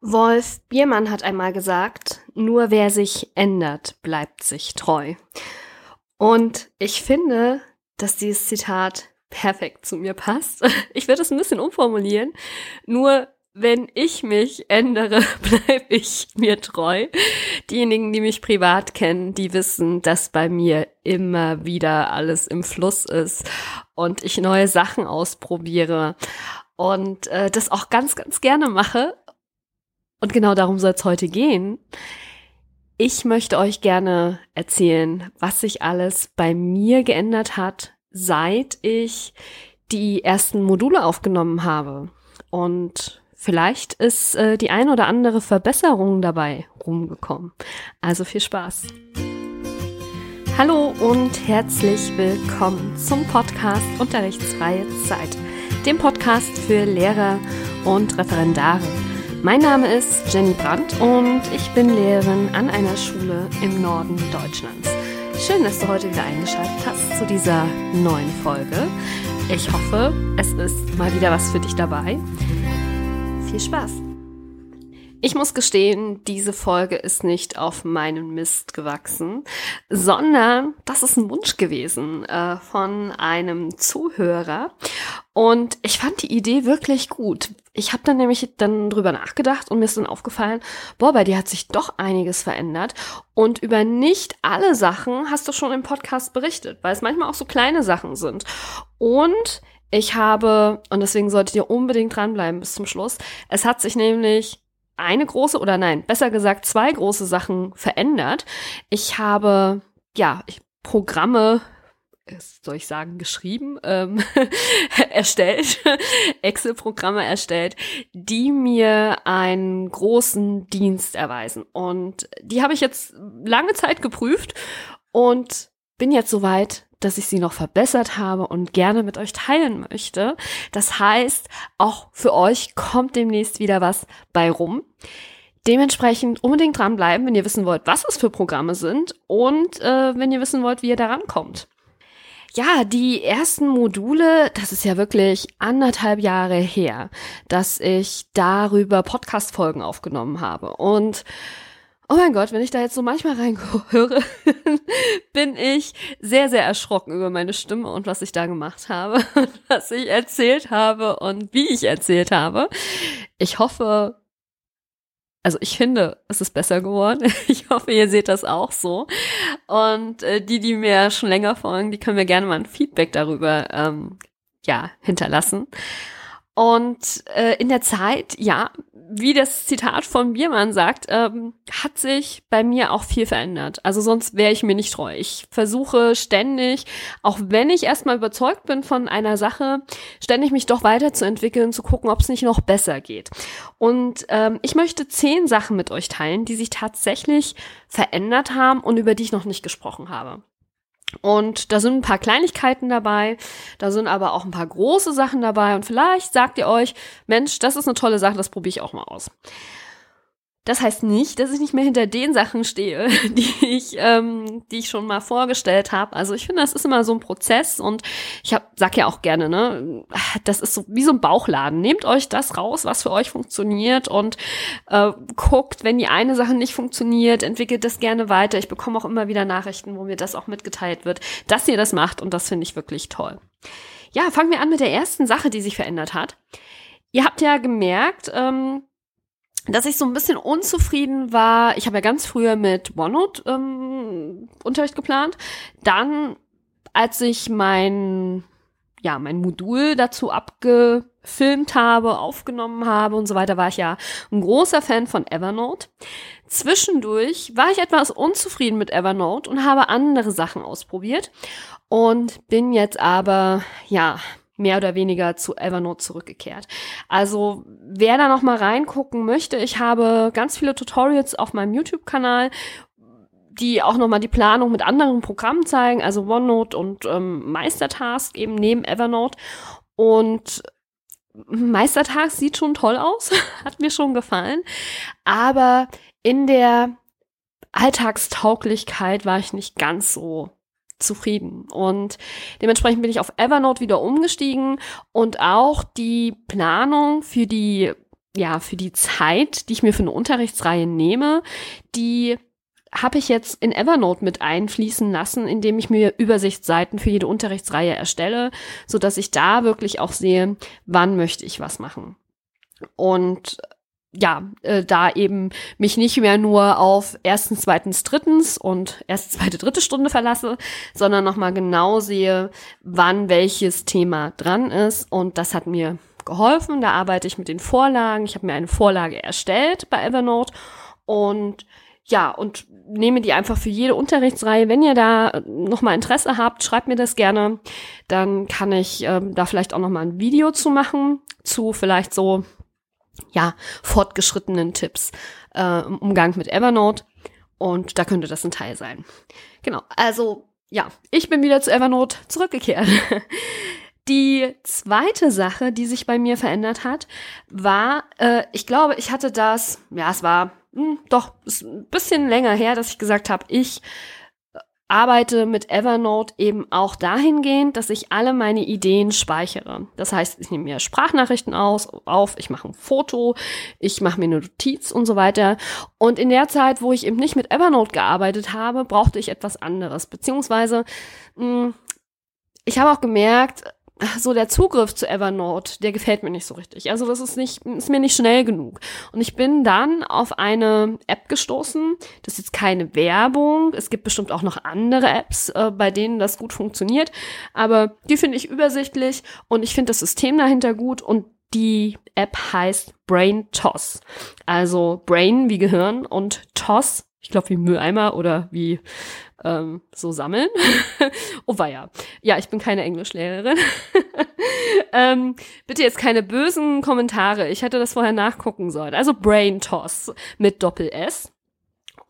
Wolf Biermann hat einmal gesagt, nur wer sich ändert, bleibt sich treu. Und ich finde, dass dieses Zitat perfekt zu mir passt. Ich würde es ein bisschen umformulieren. Nur wenn ich mich ändere, bleibe ich mir treu. Diejenigen, die mich privat kennen, die wissen, dass bei mir immer wieder alles im Fluss ist und ich neue Sachen ausprobiere und äh, das auch ganz, ganz gerne mache und genau darum soll es heute gehen. Ich möchte euch gerne erzählen, was sich alles bei mir geändert hat, seit ich die ersten Module aufgenommen habe. Und vielleicht ist äh, die ein oder andere Verbesserung dabei rumgekommen. Also viel Spaß. Hallo und herzlich willkommen zum Podcast Unterrichtsfreie Zeit, dem Podcast für Lehrer und Referendare mein Name ist Jenny Brandt und ich bin Lehrerin an einer Schule im Norden Deutschlands. Schön, dass du heute wieder eingeschaltet hast zu dieser neuen Folge. Ich hoffe, es ist mal wieder was für dich dabei. Viel Spaß! Ich muss gestehen, diese Folge ist nicht auf meinen Mist gewachsen, sondern das ist ein Wunsch gewesen äh, von einem Zuhörer. Und ich fand die Idee wirklich gut. Ich habe dann nämlich dann drüber nachgedacht und mir ist dann aufgefallen, boah, bei dir hat sich doch einiges verändert. Und über nicht alle Sachen hast du schon im Podcast berichtet, weil es manchmal auch so kleine Sachen sind. Und ich habe, und deswegen solltet ihr unbedingt dranbleiben bis zum Schluss, es hat sich nämlich eine große oder nein, besser gesagt zwei große Sachen verändert. Ich habe ja Programme soll ich sagen, geschrieben, ähm, erstellt, Excel-Programme erstellt, die mir einen großen Dienst erweisen. Und die habe ich jetzt lange Zeit geprüft und bin jetzt soweit, dass ich sie noch verbessert habe und gerne mit euch teilen möchte. Das heißt, auch für euch kommt demnächst wieder was bei rum. Dementsprechend unbedingt dranbleiben, wenn ihr wissen wollt, was es für Programme sind und äh, wenn ihr wissen wollt, wie ihr daran kommt. Ja, die ersten Module, das ist ja wirklich anderthalb Jahre her, dass ich darüber Podcast-Folgen aufgenommen habe. Und oh mein Gott, wenn ich da jetzt so manchmal reinhöre, bin ich sehr, sehr erschrocken über meine Stimme und was ich da gemacht habe, was ich erzählt habe und wie ich erzählt habe. Ich hoffe, also ich finde, es ist besser geworden. Ich hoffe, ihr seht das auch so. Und äh, die, die mir schon länger folgen, die können mir gerne mal ein Feedback darüber ähm, ja hinterlassen. Und äh, in der Zeit, ja, wie das Zitat von Biermann sagt, ähm, hat sich bei mir auch viel verändert. Also sonst wäre ich mir nicht treu. Ich versuche ständig, auch wenn ich erstmal überzeugt bin von einer Sache, ständig mich doch weiterzuentwickeln, zu gucken, ob es nicht noch besser geht. Und ähm, ich möchte zehn Sachen mit euch teilen, die sich tatsächlich verändert haben und über die ich noch nicht gesprochen habe. Und da sind ein paar Kleinigkeiten dabei, da sind aber auch ein paar große Sachen dabei und vielleicht sagt ihr euch, Mensch, das ist eine tolle Sache, das probiere ich auch mal aus. Das heißt nicht, dass ich nicht mehr hinter den Sachen stehe, die ich, ähm, die ich schon mal vorgestellt habe. Also ich finde, das ist immer so ein Prozess und ich hab, sag ja auch gerne, ne, das ist so wie so ein Bauchladen. Nehmt euch das raus, was für euch funktioniert und äh, guckt, wenn die eine Sache nicht funktioniert, entwickelt das gerne weiter. Ich bekomme auch immer wieder Nachrichten, wo mir das auch mitgeteilt wird, dass ihr das macht und das finde ich wirklich toll. Ja, fangen wir an mit der ersten Sache, die sich verändert hat. Ihr habt ja gemerkt, ähm, dass ich so ein bisschen unzufrieden war. Ich habe ja ganz früher mit OneNote ähm, Unterricht geplant. Dann, als ich mein ja mein Modul dazu abgefilmt habe, aufgenommen habe und so weiter, war ich ja ein großer Fan von Evernote. Zwischendurch war ich etwas unzufrieden mit Evernote und habe andere Sachen ausprobiert und bin jetzt aber ja mehr oder weniger zu Evernote zurückgekehrt. Also wer da noch mal reingucken möchte, ich habe ganz viele Tutorials auf meinem YouTube-Kanal die auch nochmal die Planung mit anderen Programmen zeigen, also OneNote und ähm, Meistertask eben neben Evernote. Und Meistertask sieht schon toll aus, hat mir schon gefallen. Aber in der Alltagstauglichkeit war ich nicht ganz so zufrieden. Und dementsprechend bin ich auf Evernote wieder umgestiegen und auch die Planung für die ja, für die Zeit, die ich mir für eine Unterrichtsreihe nehme, die habe ich jetzt in Evernote mit einfließen lassen, indem ich mir Übersichtsseiten für jede Unterrichtsreihe erstelle, so dass ich da wirklich auch sehe, wann möchte ich was machen. Und ja, äh, da eben mich nicht mehr nur auf erstens, zweitens, drittens und erste, zweite, dritte Stunde verlasse, sondern nochmal genau sehe, wann welches Thema dran ist. Und das hat mir geholfen. Da arbeite ich mit den Vorlagen. Ich habe mir eine Vorlage erstellt bei Evernote und ja, und nehme die einfach für jede Unterrichtsreihe. Wenn ihr da nochmal Interesse habt, schreibt mir das gerne. Dann kann ich ähm, da vielleicht auch nochmal ein Video zu machen, zu vielleicht so ja, fortgeschrittenen Tipps äh, im Umgang mit Evernote. Und da könnte das ein Teil sein. Genau, also ja, ich bin wieder zu Evernote zurückgekehrt. Die zweite Sache, die sich bei mir verändert hat, war, äh, ich glaube, ich hatte das, ja, es war mh, hm, doch ein bisschen länger her, dass ich gesagt habe, ich arbeite mit Evernote eben auch dahingehend, dass ich alle meine Ideen speichere. Das heißt, ich nehme mir Sprachnachrichten aus, auf, ich mache ein Foto, ich mache mir eine Notiz und so weiter. Und in der Zeit, wo ich eben nicht mit Evernote gearbeitet habe, brauchte ich etwas anderes. Beziehungsweise, mh, hm, ich habe auch gemerkt, so der Zugriff zu Evernote, der gefällt mir nicht so richtig. Also das ist nicht, ist mir nicht schnell genug. Und ich bin dann auf eine App gestoßen. Das ist jetzt keine Werbung. Es gibt bestimmt auch noch andere Apps, äh, bei denen das gut funktioniert. Aber die finde ich übersichtlich und ich finde das System dahinter gut und die App heißt Brain Toss. Also Brain wie Gehirn und Toss, ich glaube wie Mülleimer oder wie ähm, so sammeln. oh weia. Ja, ich bin keine Englischlehrerin. ähm, bitte jetzt keine bösen Kommentare. Ich hätte das vorher nachgucken sollen. Also Brain Toss mit Doppel S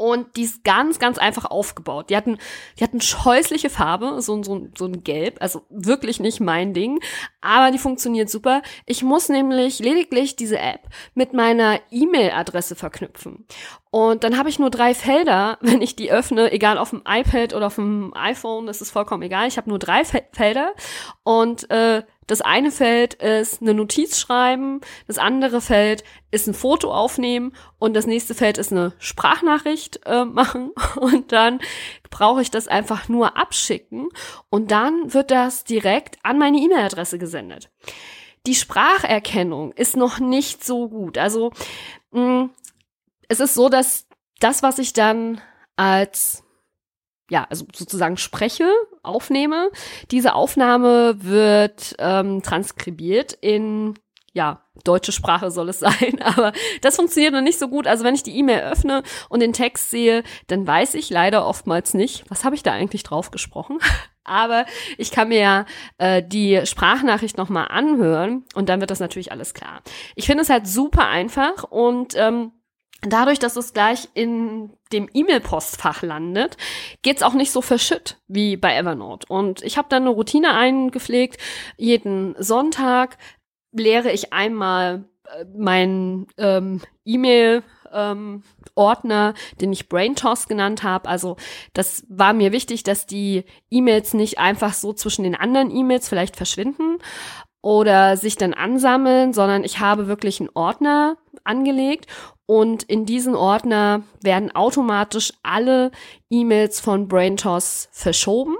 und die ist ganz, ganz einfach aufgebaut. Die hatten, die hatten scheußliche Farbe, so, so, so ein Gelb, also wirklich nicht mein Ding, aber die funktioniert super. Ich muss nämlich lediglich diese App mit meiner E-Mail-Adresse verknüpfen. Und dann habe ich nur drei Felder, wenn ich die öffne, egal auf dem iPad oder auf dem iPhone, das ist vollkommen egal. Ich habe nur drei Felder und äh, das eine Feld ist eine Notiz schreiben, das andere Feld ist ein Foto aufnehmen und das nächste Feld ist eine Sprachnachricht äh, machen und dann brauche ich das einfach nur abschicken und dann wird das direkt an meine E-Mail-Adresse gesendet. Die Spracherkennung ist noch nicht so gut. Also mh, mm, es ist so, dass das, was ich dann als ja, also sozusagen spreche, aufnehme. Diese Aufnahme wird ähm, transkribiert in ja, deutsche Sprache soll es sein, aber das funktioniert noch nicht so gut. Also wenn ich die E-Mail öffne und den Text sehe, dann weiß ich leider oftmals nicht, was habe ich da eigentlich drauf gesprochen. Aber ich kann mir ja äh, die Sprachnachricht nochmal anhören und dann wird das natürlich alles klar. Ich finde es halt super einfach und ähm, Dadurch, dass es gleich in dem E-Mail-Postfach landet, geht's auch nicht so verschütt wie bei Evernote. Und ich habe dann eine Routine eingepflegt. Jeden Sonntag leere ich einmal äh, meinen ähm, E-Mail ähm, Ordner, den ich Braintoss genannt habe. Also das war mir wichtig, dass die E-Mails nicht einfach so zwischen den anderen E-Mails vielleicht verschwinden oder sich dann ansammeln, sondern ich habe wirklich einen Ordner angelegt und in diesen Ordner werden automatisch alle E-Mails von BrainToss verschoben.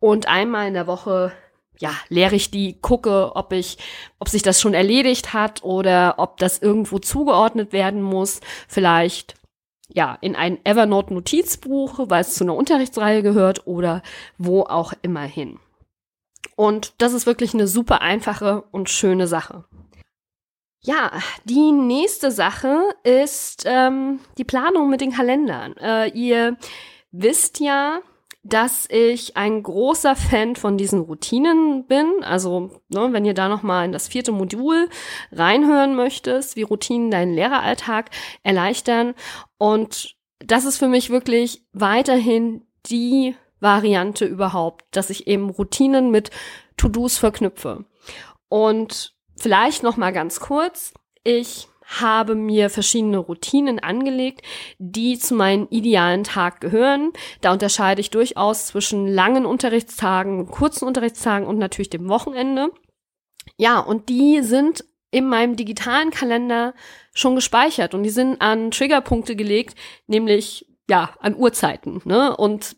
Und einmal in der Woche, ja, leere ich die, gucke, ob ich, ob sich das schon erledigt hat oder ob das irgendwo zugeordnet werden muss. Vielleicht ja, in ein Evernote-Notizbuch, weil es zu einer Unterrichtsreihe gehört oder wo auch immer hin. Und das ist wirklich eine super einfache und schöne Sache. Ja, die nächste Sache ist ähm, die Planung mit den Kalendern. Äh, ihr wisst ja, dass ich ein großer Fan von diesen Routinen bin. Also, ne, wenn ihr da noch mal in das vierte Modul reinhören möchtest, wie Routinen deinen Lehreralltag erleichtern. Und das ist für mich wirklich weiterhin die Variante überhaupt, dass ich eben Routinen mit To-Dos verknüpfe. Und Vielleicht noch mal ganz kurz. Ich habe mir verschiedene Routinen angelegt, die zu meinem idealen Tag gehören. Da unterscheide ich durchaus zwischen langen Unterrichtstagen, kurzen Unterrichtstagen und natürlich dem Wochenende. Ja, und die sind in meinem digitalen Kalender schon gespeichert und die sind an Triggerpunkte gelegt, nämlich ja, an Uhrzeiten, ne? Und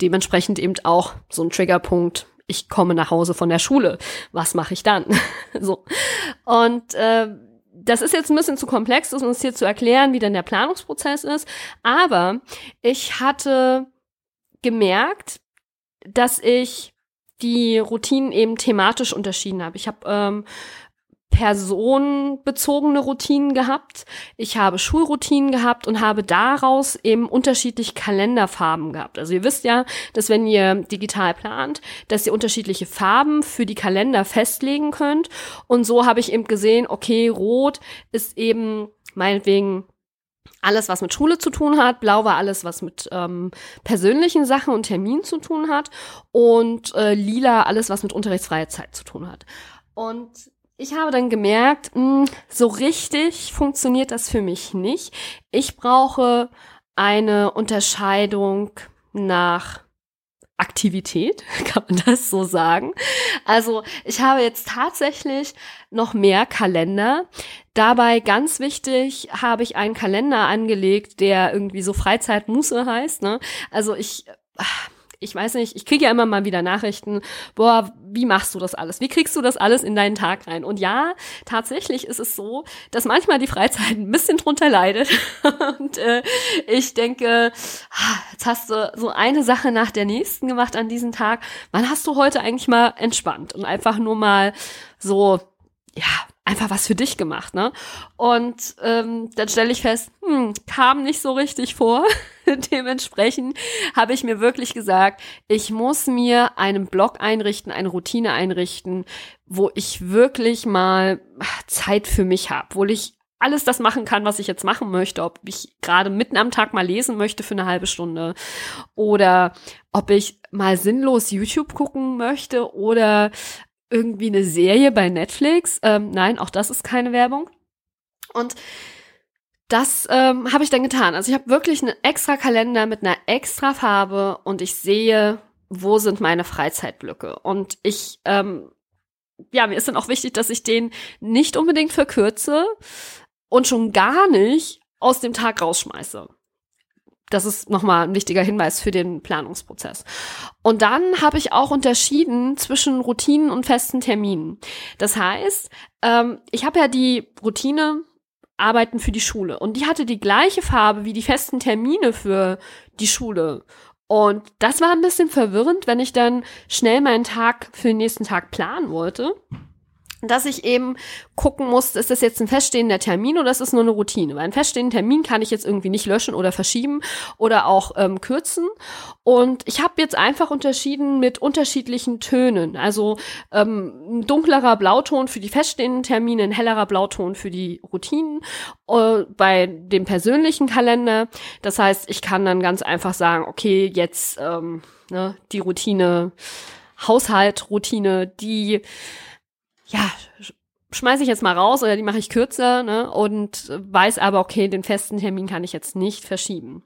dementsprechend eben auch so ein Triggerpunkt, ich komme nach Hause von der Schule, was mache ich dann? so. Und äh, das ist jetzt ein bisschen zu komplex, um uns hier zu erklären, wie denn der Planungsprozess ist. Aber ich hatte gemerkt, dass ich die Routinen eben thematisch unterschieden habe. Ich habe ähm, personenbezogene Routinen gehabt, ich habe Schulroutinen gehabt und habe daraus eben unterschiedlich Kalenderfarben gehabt. Also ihr wisst ja, dass wenn ihr digital plant, dass ihr unterschiedliche Farben für die Kalender festlegen könnt. Und so habe ich eben gesehen, okay, rot ist eben meinetwegen alles, was mit Schule zu tun hat. Blau war alles, was mit ähm, persönlichen Sachen und Terminen zu tun hat. Und äh, lila alles, was mit unterrichtsfreier Zeit zu tun hat. Und ich habe dann gemerkt, mh, hm, so richtig funktioniert das für mich nicht. Ich brauche eine Unterscheidung nach Aktivität, kann man das so sagen. Also ich habe jetzt tatsächlich noch mehr Kalender. Dabei ganz wichtig habe ich einen Kalender angelegt, der irgendwie so Freizeitmuße heißt. Ne? Also ich ach, ich weiß nicht, ich kriege ja immer mal wieder Nachrichten, boah, wie machst du das alles? Wie kriegst du das alles in deinen Tag rein? Und ja, tatsächlich ist es so, dass manchmal die Freizeit ein bisschen drunter leidet. Und äh, ich denke, jetzt hast du so eine Sache nach der nächsten gemacht an diesem Tag. Wann hast du heute eigentlich mal entspannt und einfach nur mal so, ja, einfach was für dich gemacht, ne? Und ähm, dann stelle ich fest, hm, kam nicht so richtig vor. Dementsprechend habe ich mir wirklich gesagt, ich muss mir einen Blog einrichten, eine Routine einrichten, wo ich wirklich mal Zeit für mich habe, wo ich alles das machen kann, was ich jetzt machen möchte, ob ich gerade mitten am Tag mal lesen möchte für eine halbe Stunde oder ob ich mal sinnlos YouTube gucken möchte oder irgendwie eine Serie bei Netflix. Ähm, nein, auch das ist keine Werbung. Und das ähm, habe ich dann getan. Also ich habe wirklich einen extra Kalender mit einer extra Farbe und ich sehe, wo sind meine Freizeitblöcke. Und ich, ähm, ja, mir ist dann auch wichtig, dass ich den nicht unbedingt verkürze und schon gar nicht aus dem Tag rausschmeiße das ist nochmal ein wichtiger Hinweis für den Planungsprozess. Und dann habe ich auch unterschieden zwischen Routinen und festen Terminen. Das heißt, ähm, ich habe ja die Routine Arbeiten für die Schule und die hatte die gleiche Farbe wie die festen Termine für die Schule. Und das war ein bisschen verwirrend, wenn ich dann schnell meinen Tag für den nächsten Tag planen wollte dass ich eben gucken muss, ist das jetzt ein feststehender Termin oder ist es nur eine Routine? Weil einen feststehenden Termin kann ich jetzt irgendwie nicht löschen oder verschieben oder auch ähm, kürzen. Und ich habe jetzt einfach unterschieden mit unterschiedlichen Tönen. Also ähm, ein dunklerer Blauton für die feststehenden Termine, ein hellerer Blauton für die Routinen. Äh, bei dem persönlichen Kalender. Das heißt, ich kann dann ganz einfach sagen, okay, jetzt ähm, ne, die Routine, Haushalt-Routine, die ja, schmeiße ich jetzt mal raus oder die mache ich kürzer ne, und weiß aber, okay, den festen Termin kann ich jetzt nicht verschieben.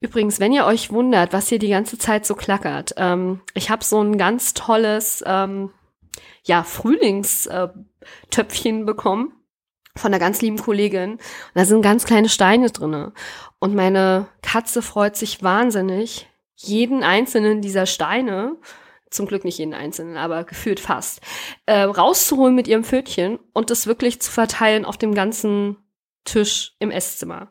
Übrigens, wenn ihr euch wundert, was hier die ganze Zeit so klackert, ähm, ich habe so ein ganz tolles ähm, ja, Frühlingstöpfchen bekommen von einer ganz lieben Kollegin. Und da sind ganz kleine Steine drinne. Und meine Katze freut sich wahnsinnig, jeden einzelnen dieser Steine zum Glück nicht jeden einzelnen, aber gefühlt fast, äh, rauszuholen mit ihrem Pfötchen und das wirklich zu verteilen auf dem ganzen Tisch im Esszimmer.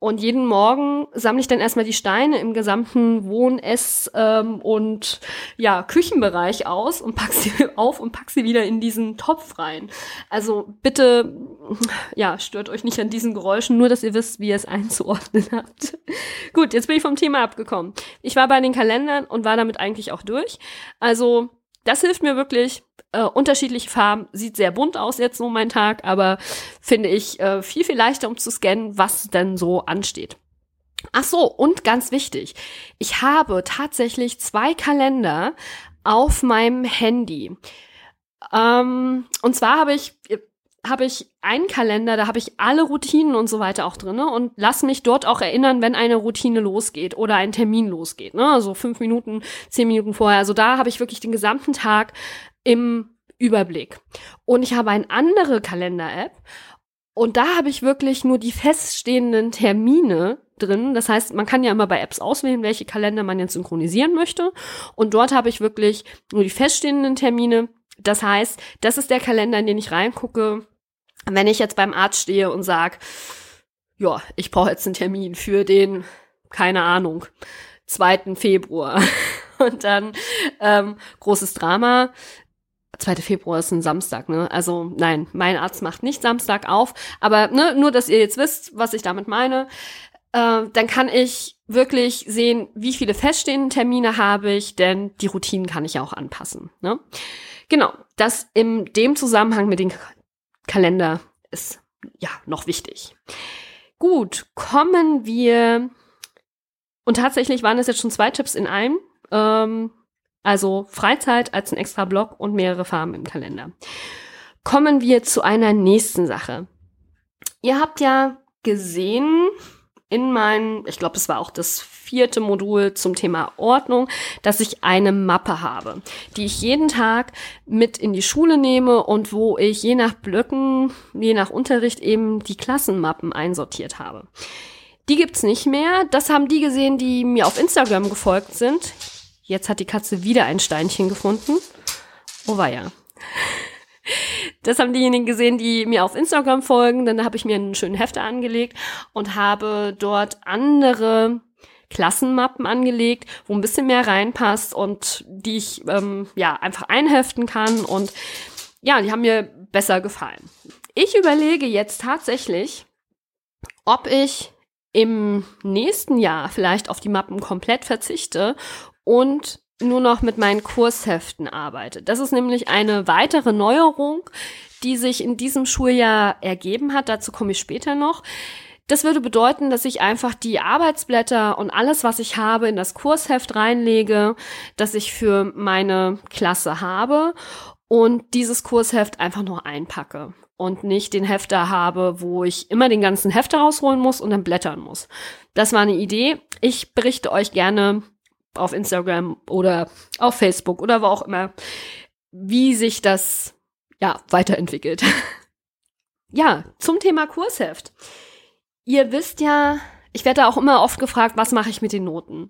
Und jeden Morgen sammle ich dann erstmal die Steine im gesamten Wohn-, Ess- ähm, und ja, Küchenbereich aus und pack sie auf und pack sie wieder in diesen Topf rein. Also bitte, ja, stört euch nicht an diesen Geräuschen, nur dass ihr wisst, wie ihr es einzuordnen habt. Gut, jetzt bin ich vom Thema abgekommen. Ich war bei den Kalendern und war damit eigentlich auch durch. Also, das hilft mir wirklich, äh, unterschiedliche Farben, sieht sehr bunt aus jetzt so mein Tag, aber finde ich äh, viel, viel leichter, um zu scannen, was denn so ansteht. Ach so, und ganz wichtig, ich habe tatsächlich zwei Kalender auf meinem Handy. Ähm, und zwar habe ich habe ich einen Kalender, da habe ich alle Routinen und so weiter auch drinne und lass mich dort auch erinnern, wenn eine Routine losgeht oder ein Termin losgeht. Ne? Also fünf Minuten, zehn Minuten vorher. Also da habe ich wirklich den gesamten Tag im Überblick. Und ich habe eine andere Kalender-App und da habe ich wirklich nur die feststehenden Termine drin. Das heißt, man kann ja immer bei Apps auswählen, welche Kalender man jetzt synchronisieren möchte. Und dort habe ich wirklich nur die feststehenden Termine. Das heißt, das ist der Kalender, in den ich reingucke, wenn ich jetzt beim Arzt stehe und sage, ja, ich brauche jetzt einen Termin für den, keine Ahnung, 2. Februar. Und dann ähm, großes Drama. 2. Februar ist ein Samstag, ne? Also nein, mein Arzt macht nicht Samstag auf. Aber ne, nur, dass ihr jetzt wisst, was ich damit meine. Äh, dann kann ich wirklich sehen, wie viele feststehenden Termine habe ich, denn die Routinen kann ich ja auch anpassen. Ne? Genau, das in dem Zusammenhang mit dem Kalender ist ja noch wichtig. Gut, kommen wir. Und tatsächlich waren es jetzt schon zwei Tipps in einem. Ähm, also Freizeit als ein extra Block und mehrere Farben im Kalender. Kommen wir zu einer nächsten Sache. Ihr habt ja gesehen, in meinem, ich glaube, es war auch das vierte Modul zum Thema Ordnung, dass ich eine Mappe habe, die ich jeden Tag mit in die Schule nehme und wo ich je nach Blöcken, je nach Unterricht eben die Klassenmappen einsortiert habe. Die gibt's nicht mehr. Das haben die gesehen, die mir auf Instagram gefolgt sind. Jetzt hat die Katze wieder ein Steinchen gefunden. Oh ja. Das haben diejenigen gesehen, die mir auf Instagram folgen. Dann habe ich mir einen schönen Hefter angelegt und habe dort andere Klassenmappen angelegt, wo ein bisschen mehr reinpasst und die ich ähm, ja einfach einheften kann und ja, die haben mir besser gefallen. Ich überlege jetzt tatsächlich, ob ich im nächsten Jahr vielleicht auf die Mappen komplett verzichte und nur noch mit meinen Kursheften arbeite. Das ist nämlich eine weitere Neuerung, die sich in diesem Schuljahr ergeben hat. Dazu komme ich später noch. Das würde bedeuten, dass ich einfach die Arbeitsblätter und alles, was ich habe, in das Kursheft reinlege, das ich für meine Klasse habe und dieses Kursheft einfach nur einpacke und nicht den Hefter habe, wo ich immer den ganzen Hefter rausholen muss und dann blättern muss. Das war eine Idee. Ich berichte euch gerne auf Instagram oder auf Facebook oder wo auch immer, wie sich das ja weiterentwickelt. ja, zum Thema Kursheft. Ihr wisst ja, ich werde da auch immer oft gefragt, was mache ich mit den Noten?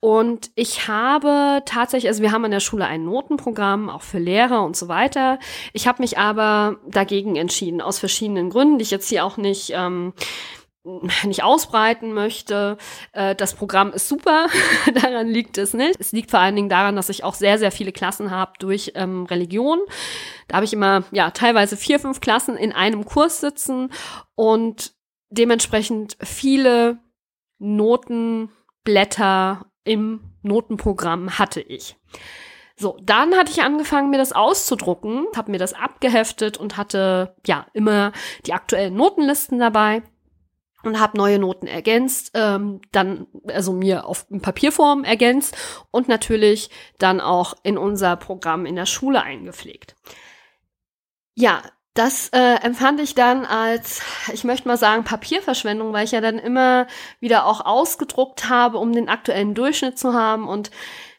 Und ich habe tatsächlich, also wir haben an der Schule ein Notenprogramm, auch für Lehrer und so weiter. Ich habe mich aber dagegen entschieden, aus verschiedenen Gründen, die ich jetzt hier auch nicht ähm, nicht ausbreiten möchte. Äh, das Programm ist super, daran liegt es nicht. Es liegt vor allen Dingen daran, dass ich auch sehr, sehr viele Klassen habe durch ähm, Religion. Da habe ich immer, ja, teilweise vier, fünf Klassen in einem Kurs sitzen und dementsprechend viele Notenblätter im Notenprogramm hatte ich. So, dann hatte ich angefangen, mir das auszudrucken, habe mir das abgeheftet und hatte ja immer die aktuellen Notenlisten dabei und habe neue Noten ergänzt, ähm, dann also mir auf Papierform ergänzt und natürlich dann auch in unser Programm in der Schule eingepflegt. Ja, das äh, empfand ich dann als, ich möchte mal sagen, Papierverschwendung, weil ich ja dann immer wieder auch ausgedruckt habe, um den aktuellen Durchschnitt zu haben und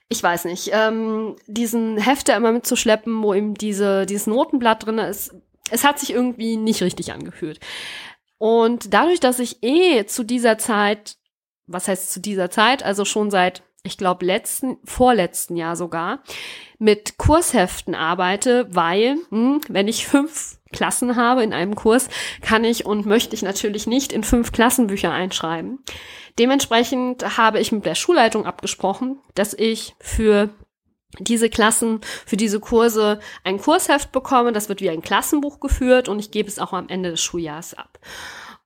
ich weiß nicht, ähm, diesen Hefter immer mitzuschleppen, wo eben diese, dieses Notenblatt drin ist, es hat sich irgendwie nicht richtig angefühlt. Und dadurch, dass ich eh zu dieser Zeit, was heißt zu dieser Zeit, also schon seit, ich glaube, letzten, vorletzten Jahr sogar, mit Kursheften arbeite, weil, hm, wenn ich fünf Klassen habe in einem Kurs, kann ich und möchte ich natürlich nicht in fünf Klassenbücher einschreiben. Dementsprechend habe ich mit der Schulleitung abgesprochen, dass ich für diese Klassen, für diese Kurse ein Kursheft bekomme. Das wird wie ein Klassenbuch geführt und ich gebe es auch am Ende des Schuljahres ab.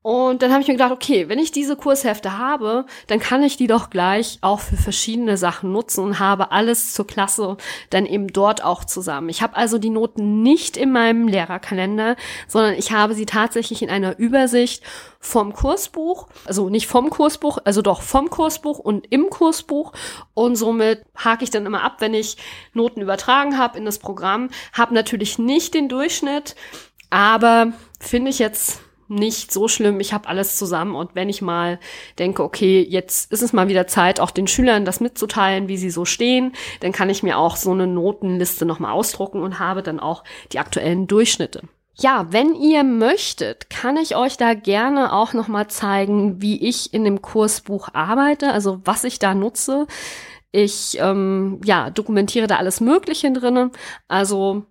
Und dann habe ich mir gedacht, okay, wenn ich diese Kurshefte habe, dann kann ich die doch gleich auch für verschiedene Sachen nutzen und habe alles zur Klasse dann eben dort auch zusammen. Ich habe also die Noten nicht in meinem Lehrerkalender, sondern ich habe sie tatsächlich in einer Übersicht vom Kursbuch, also nicht vom Kursbuch, also doch vom Kursbuch und im Kursbuch und somit hake ich dann immer ab, wenn ich Noten übertragen habe in das Programm, habe natürlich nicht den Durchschnitt, aber finde ich jetzt nicht so schlimm. Ich habe alles zusammen und wenn ich mal denke, okay, jetzt ist es mal wieder Zeit, auch den Schülern das mitzuteilen, wie sie so stehen, dann kann ich mir auch so eine Notenliste nochmal ausdrucken und habe dann auch die aktuellen Durchschnitte. Ja, wenn ihr möchtet, kann ich euch da gerne auch nochmal zeigen, wie ich in dem Kursbuch arbeite, also was ich da nutze. Ich ähm, ja, dokumentiere da alles Mögliche drinnen. Also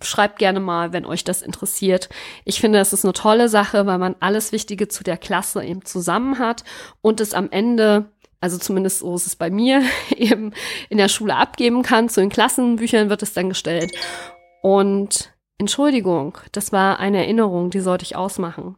schreibt gerne mal, wenn euch das interessiert. Ich finde, das ist eine tolle Sache, weil man alles Wichtige zu der Klasse eben zusammen hat und es am Ende, also zumindest so ist es bei mir, eben in der Schule abgeben kann. Zu den Klassenbüchern wird es dann gestellt. Und Entschuldigung, das war eine Erinnerung, die sollte ich ausmachen.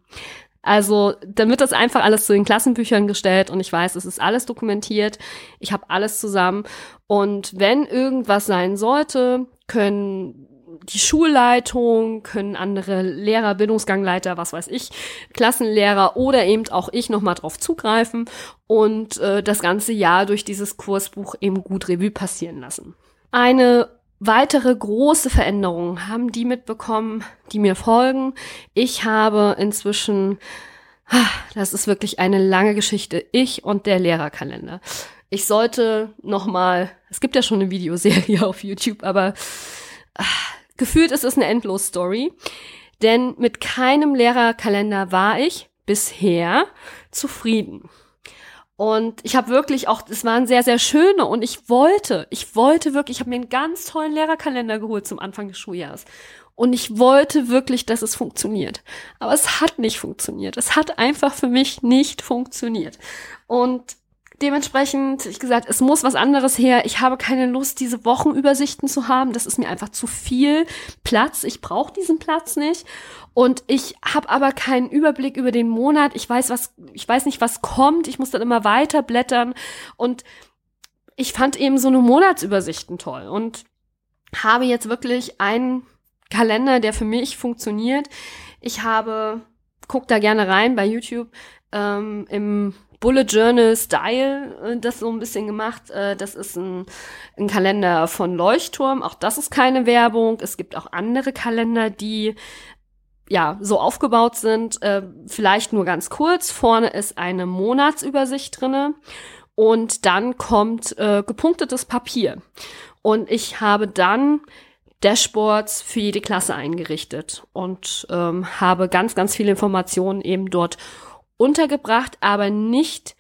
Also, dann wird das einfach alles zu den Klassenbüchern gestellt und ich weiß, es ist alles dokumentiert. Ich habe alles zusammen. Und wenn irgendwas sein sollte, können die Schulleitung, können andere Lehrer, Bildungsgangleiter, was weiß ich, Klassenlehrer oder eben auch ich nochmal drauf zugreifen und äh, das ganze Jahr durch dieses Kursbuch eben gut Revue passieren lassen. Eine weitere große Veränderung haben die mitbekommen, die mir folgen. Ich habe inzwischen, ah, das ist wirklich eine lange Geschichte, ich und der Lehrerkalender. Ich sollte noch mal, es gibt ja schon eine Videoserie auf YouTube, aber ach, Gefühlt ist es eine Endlos-Story, denn mit keinem Lehrerkalender war ich bisher zufrieden. Und ich habe wirklich auch, es waren sehr, sehr schöne und ich wollte, ich wollte wirklich, ich habe mir einen ganz tollen Lehrerkalender geholt zum Anfang des Schuljahres. Und ich wollte wirklich, dass es funktioniert. Aber es hat nicht funktioniert. Es hat einfach für mich nicht funktioniert. Und dementsprechend, ich gesagt, es muss was anderes her. Ich habe keine Lust, diese Wochenübersichten zu haben. Das ist mir einfach zu viel Platz. Ich brauche diesen Platz nicht. Und ich habe aber keinen Überblick über den Monat. Ich weiß, was, ich weiß nicht, was kommt. Ich muss dann immer weiter blättern. Und ich fand eben so eine Monatsübersichten toll und habe jetzt wirklich einen Kalender, der für mich funktioniert. Ich habe, guck da gerne rein bei YouTube, ähm, im Bullet Journal Style äh, das so ein bisschen gemacht. Äh, das ist ein, ein Kalender von Leuchtturm. Auch das ist keine Werbung. Es gibt auch andere Kalender, die ja, so aufgebaut sind, äh, vielleicht nur ganz kurz. Vorne ist eine Monatsübersicht drinne und dann kommt äh, gepunktetes Papier. Und ich habe dann Dashboards für jede Klasse eingerichtet und ähm, habe ganz, ganz viele Informationen eben dort untergebracht, aber nicht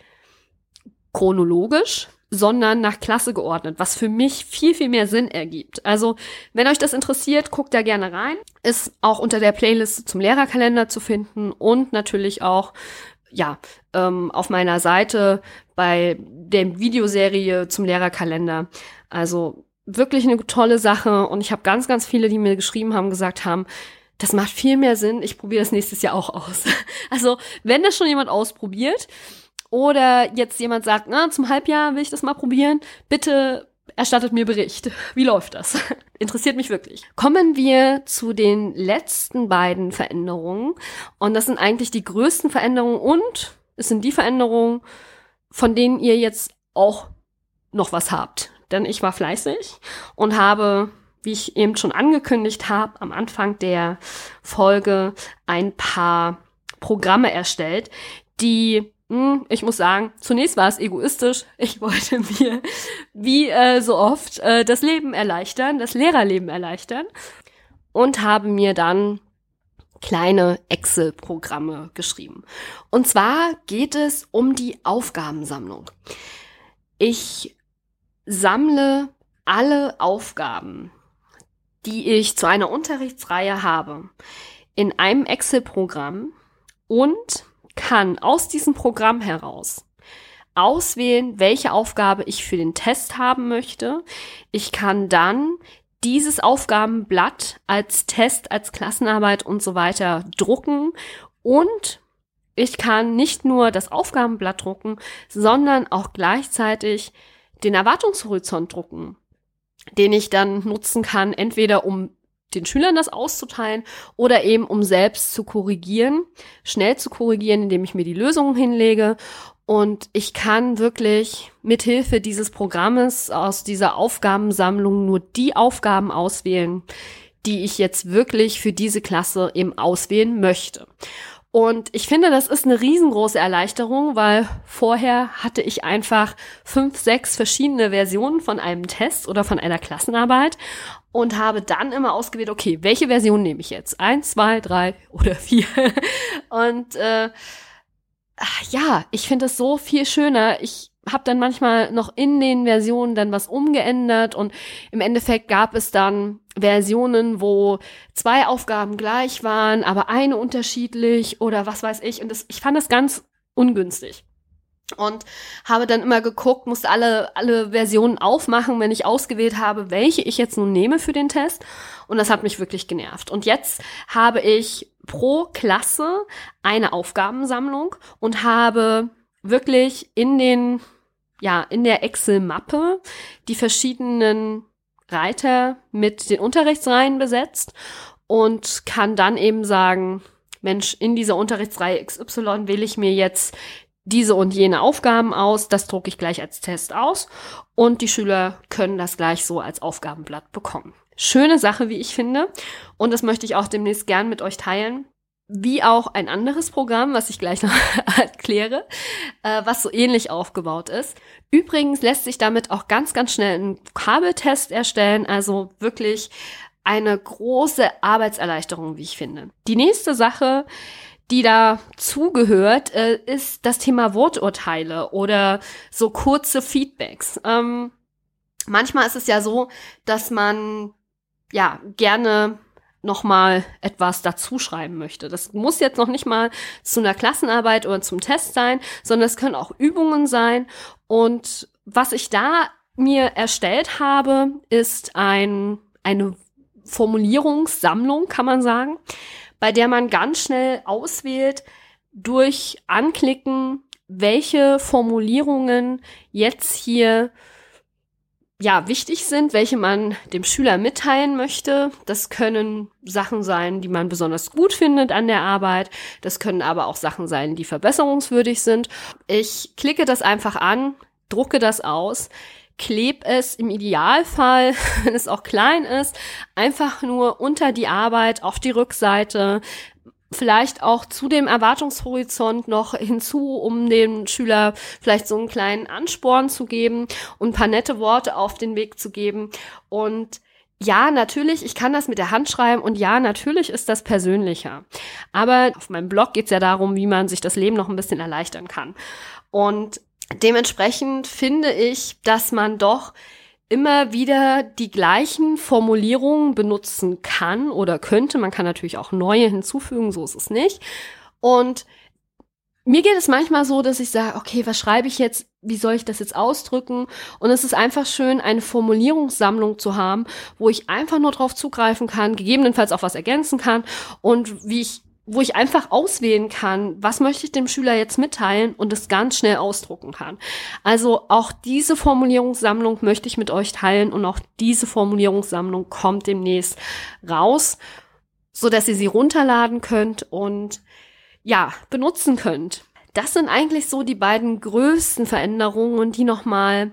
chronologisch, sondern nach Klasse geordnet, was für mich viel, viel mehr Sinn ergibt. Also, wenn euch das interessiert, guckt da gerne rein. Ist auch unter der Playlist zum Lehrerkalender zu finden und natürlich auch, ja, ähm, auf meiner Seite bei der Videoserie zum Lehrerkalender. Also, wirklich eine tolle Sache und ich habe ganz, ganz viele, die mir geschrieben haben, gesagt haben, das macht viel mehr Sinn. Ich probiere das nächstes Jahr auch aus. Also, wenn das schon jemand ausprobiert oder jetzt jemand sagt, na, zum Halbjahr will ich das mal probieren, bitte erstattet mir Bericht. Wie läuft das? Interessiert mich wirklich. Kommen wir zu den letzten beiden Veränderungen. Und das sind eigentlich die größten Veränderungen und es sind die Veränderungen, von denen ihr jetzt auch noch was habt. Denn ich war fleißig und habe wie ich eben schon angekündigt habe, am Anfang der Folge ein paar Programme erstellt, die, hm, ich muss sagen, zunächst war es egoistisch. Ich wollte mir, wie äh, so oft, äh, das Leben erleichtern, das Lehrerleben erleichtern und habe mir dann kleine Excel-Programme geschrieben. Und zwar geht es um die Aufgabensammlung. Ich sammle alle Aufgaben, die ich zu einer Unterrichtsreihe habe, in einem Excel-Programm und kann aus diesem Programm heraus auswählen, welche Aufgabe ich für den Test haben möchte. Ich kann dann dieses Aufgabenblatt als Test, als Klassenarbeit und so weiter drucken und ich kann nicht nur das Aufgabenblatt drucken, sondern auch gleichzeitig den Erwartungshorizont drucken den ich dann nutzen kann, entweder um den Schülern das auszuteilen oder eben um selbst zu korrigieren, schnell zu korrigieren, indem ich mir die Lösungen hinlege. Und ich kann wirklich mithilfe dieses Programmes aus dieser Aufgabensammlung nur die Aufgaben auswählen, die ich jetzt wirklich für diese Klasse eben auswählen möchte. Und ich finde, das ist eine riesengroße Erleichterung, weil vorher hatte ich einfach fünf, sechs verschiedene Versionen von einem Test oder von einer Klassenarbeit und habe dann immer ausgewählt, okay, welche Version nehme ich jetzt? Eins, zwei, drei oder vier. Und äh, ja, ich finde es so viel schöner. Ich habe dann manchmal noch in den Versionen dann was umgeändert und im Endeffekt gab es dann Versionen, wo zwei Aufgaben gleich waren, aber eine unterschiedlich oder was weiß ich. Und das, ich fand das ganz ungünstig und habe dann immer geguckt, musste alle, alle Versionen aufmachen, wenn ich ausgewählt habe, welche ich jetzt nun nehme für den Test. Und das hat mich wirklich genervt. Und jetzt habe ich pro Klasse eine Aufgabensammlung und habe wirklich in den, ja, in der Excel-Mappe die verschiedenen Reiter mit den Unterrichtsreihen besetzt und kann dann eben sagen, Mensch, in dieser Unterrichtsreihe XY wähle ich mir jetzt diese und jene Aufgaben aus, das drucke ich gleich als Test aus und die Schüler können das gleich so als Aufgabenblatt bekommen. Schöne Sache, wie ich finde und das möchte ich auch demnächst gern mit euch teilen. Wie auch ein anderes Programm, was ich gleich noch erkläre, äh, was so ähnlich aufgebaut ist. Übrigens lässt sich damit auch ganz, ganz schnell ein Kabeltest erstellen, also wirklich eine große Arbeitserleichterung, wie ich finde. Die nächste Sache, die da zugehört, äh, ist das Thema Worturteile oder so kurze Feedbacks. Ähm, manchmal ist es ja so, dass man ja gerne noch mal etwas dazu schreiben möchte. Das muss jetzt noch nicht mal zu einer Klassenarbeit oder zum Test sein, sondern es können auch Übungen sein. Und was ich da mir erstellt habe, ist ein, eine Formulierungssammlung, kann man sagen, bei der man ganz schnell auswählt durch Anklicken, welche Formulierungen jetzt hier ja, wichtig sind, welche man dem Schüler mitteilen möchte. Das können Sachen sein, die man besonders gut findet an der Arbeit. Das können aber auch Sachen sein, die verbesserungswürdig sind. Ich klicke das einfach an, drucke das aus, kleb es im Idealfall, wenn es auch klein ist, einfach nur unter die Arbeit auf die Rückseite, vielleicht auch zu dem Erwartungshorizont noch hinzu, um dem Schüler vielleicht so einen kleinen Ansporn zu geben und paar nette Worte auf den Weg zu geben. Und ja, natürlich, ich kann das mit der Hand schreiben und ja, natürlich ist das persönlicher. Aber auf meinem Blog geht's ja darum, wie man sich das Leben noch ein bisschen erleichtern kann. Und Dementsprechend finde ich, dass man doch immer wieder die gleichen Formulierungen benutzen kann oder könnte. Man kann natürlich auch neue hinzufügen, so ist es nicht. Und mir geht es manchmal so, dass ich sage, okay, was schreibe ich jetzt? Wie soll ich das jetzt ausdrücken? Und es ist einfach schön, eine Formulierungssammlung zu haben, wo ich einfach nur drauf zugreifen kann, gegebenenfalls auch was ergänzen kann und wie ich wo ich einfach auswählen kann, was möchte ich dem Schüler jetzt mitteilen und es ganz schnell ausdrucken kann. Also auch diese Formulierungssammlung möchte ich mit euch teilen und auch diese Formulierungssammlung kommt demnächst raus, so dass ihr sie runterladen könnt und ja, benutzen könnt. Das sind eigentlich so die beiden größten Veränderungen und die nochmal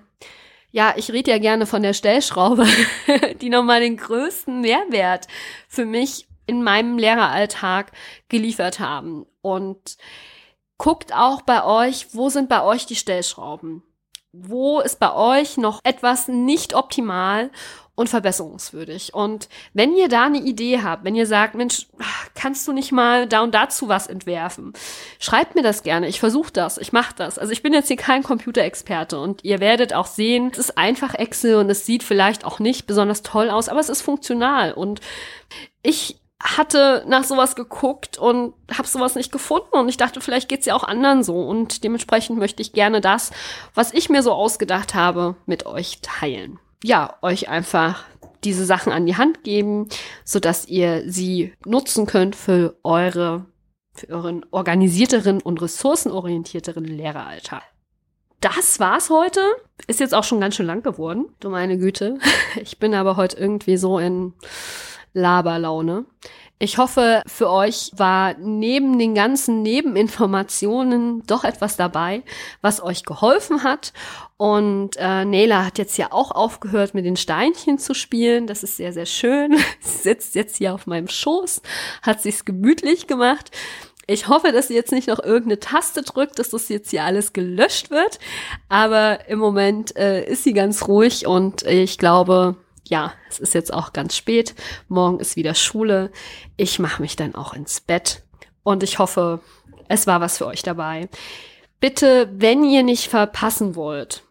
ja, ich rede ja gerne von der Stellschraube, die nochmal den größten Mehrwert für mich in meinem Lehreralltag geliefert haben. Und guckt auch bei euch, wo sind bei euch die Stellschrauben? Wo ist bei euch noch etwas nicht optimal und verbesserungswürdig? Und wenn ihr da eine Idee habt, wenn ihr sagt, Mensch, kannst du nicht mal da und dazu was entwerfen? Schreibt mir das gerne. Ich versuche das. Ich mache das. Also ich bin jetzt hier kein Computerexperte und ihr werdet auch sehen, es ist einfach Excel und es sieht vielleicht auch nicht besonders toll aus, aber es ist funktional und ich hatte nach sowas geguckt und habe sowas nicht gefunden und ich dachte, vielleicht geht's ja auch anderen so und dementsprechend möchte ich gerne das, was ich mir so ausgedacht habe, mit euch teilen. Ja, euch einfach diese Sachen an die Hand geben, so dass ihr sie nutzen könnt für eure für euren organisierteren und ressourcenorientierteren Lehreralltag. Das war's heute. Ist jetzt auch schon ganz schön lang geworden. Du meine Güte. Ich bin aber heute irgendwie so in Laberlaune. Ich hoffe, für euch war neben den ganzen Nebeninformationen doch etwas dabei, was euch geholfen hat. Und äh, Nela hat jetzt ja auch aufgehört, mit den Steinchen zu spielen. Das ist sehr, sehr schön. Sie sitzt jetzt hier auf meinem Schoß, hat sich's gemütlich gemacht. Ich hoffe, dass ihr jetzt nicht noch irgendeine Taste drückt, dass das jetzt hier alles gelöscht wird. Aber im Moment äh, ist sie ganz ruhig und ich glaube, ja, es ist jetzt auch ganz spät. Morgen ist wieder Schule. Ich mache mich dann auch ins Bett. Und ich hoffe, es war was für euch dabei. Bitte, wenn ihr nicht verpassen wollt,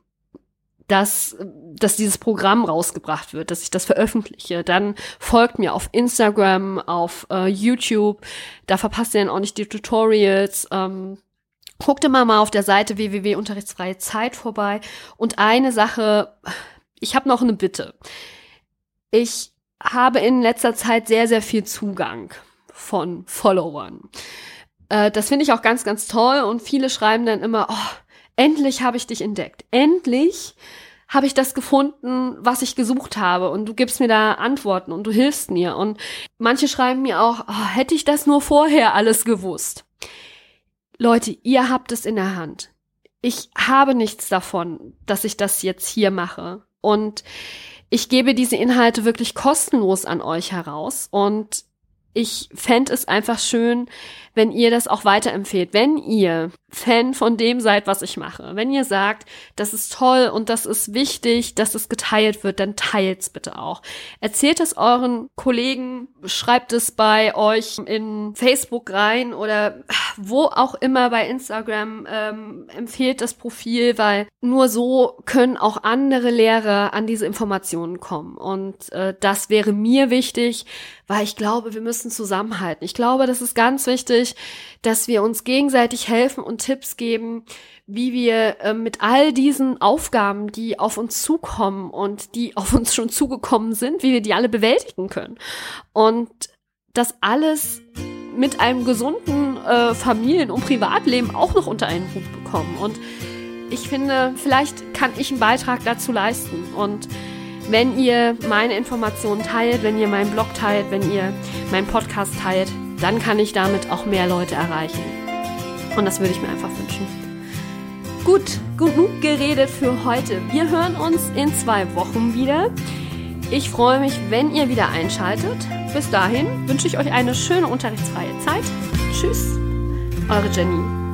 dass, dass dieses Programm rausgebracht wird, dass ich das veröffentliche, dann folgt mir auf Instagram, auf äh, YouTube. Da verpasst ihr dann auch nicht die Tutorials. Ähm, guckt immer mal auf der Seite www.unterrichtsfreie Zeit vorbei. Und eine Sache, ich habe noch eine Bitte. Ich habe in letzter Zeit sehr, sehr viel Zugang von Followern. Äh, das finde ich auch ganz, ganz toll und viele schreiben dann immer, oh, endlich habe ich dich entdeckt. Endlich habe ich das gefunden, was ich gesucht habe und du gibst mir da Antworten und du hilfst mir. Und manche schreiben mir auch, oh, hätte ich das nur vorher alles gewusst. Leute, ihr habt es in der Hand. Ich habe nichts davon, dass ich das jetzt hier mache. Und ich gebe diese Inhalte wirklich kostenlos an euch heraus. Und ich fände es einfach schön, wenn ihr das auch weiterempfehlt. Wenn ihr Fan von dem seid, was ich mache, wenn ihr sagt, das ist toll und das ist wichtig, dass es geteilt wird, dann teilt's bitte auch. Erzählt es euren Kollegen, schreibt es bei euch in Facebook rein oder wo auch immer bei Instagram, ähm, empfehlt das Profil, weil nur so können auch andere Lehrer an diese Informationen kommen. Und äh, das wäre mir wichtig, weil ich glaube, wir müssen zusammenhalten. Ich glaube, das ist ganz wichtig, dass wir uns gegenseitig helfen und Tipps geben, wie wir äh, mit all diesen Aufgaben, die auf uns zukommen und die auf uns schon zugekommen sind, wie wir die alle bewältigen können. Und das alles mit einem gesunden äh, Familien- und Privatleben auch noch unter einen Hut bekommen. Und ich finde, vielleicht kann ich einen Beitrag dazu leisten. Und wenn ihr meine Informationen teilt, wenn ihr meinen Blog teilt, wenn ihr meinen Podcast teilt, dann kann ich damit auch mehr Leute erreichen. Und das würde ich mir einfach wünschen. Gut, genug geredet für heute. Wir hören uns in zwei Wochen wieder. Ich freue mich, wenn ihr wieder einschaltet. Bis dahin wünsche ich euch eine schöne unterrichtsfreie Zeit. Tschüss, eure Jenny.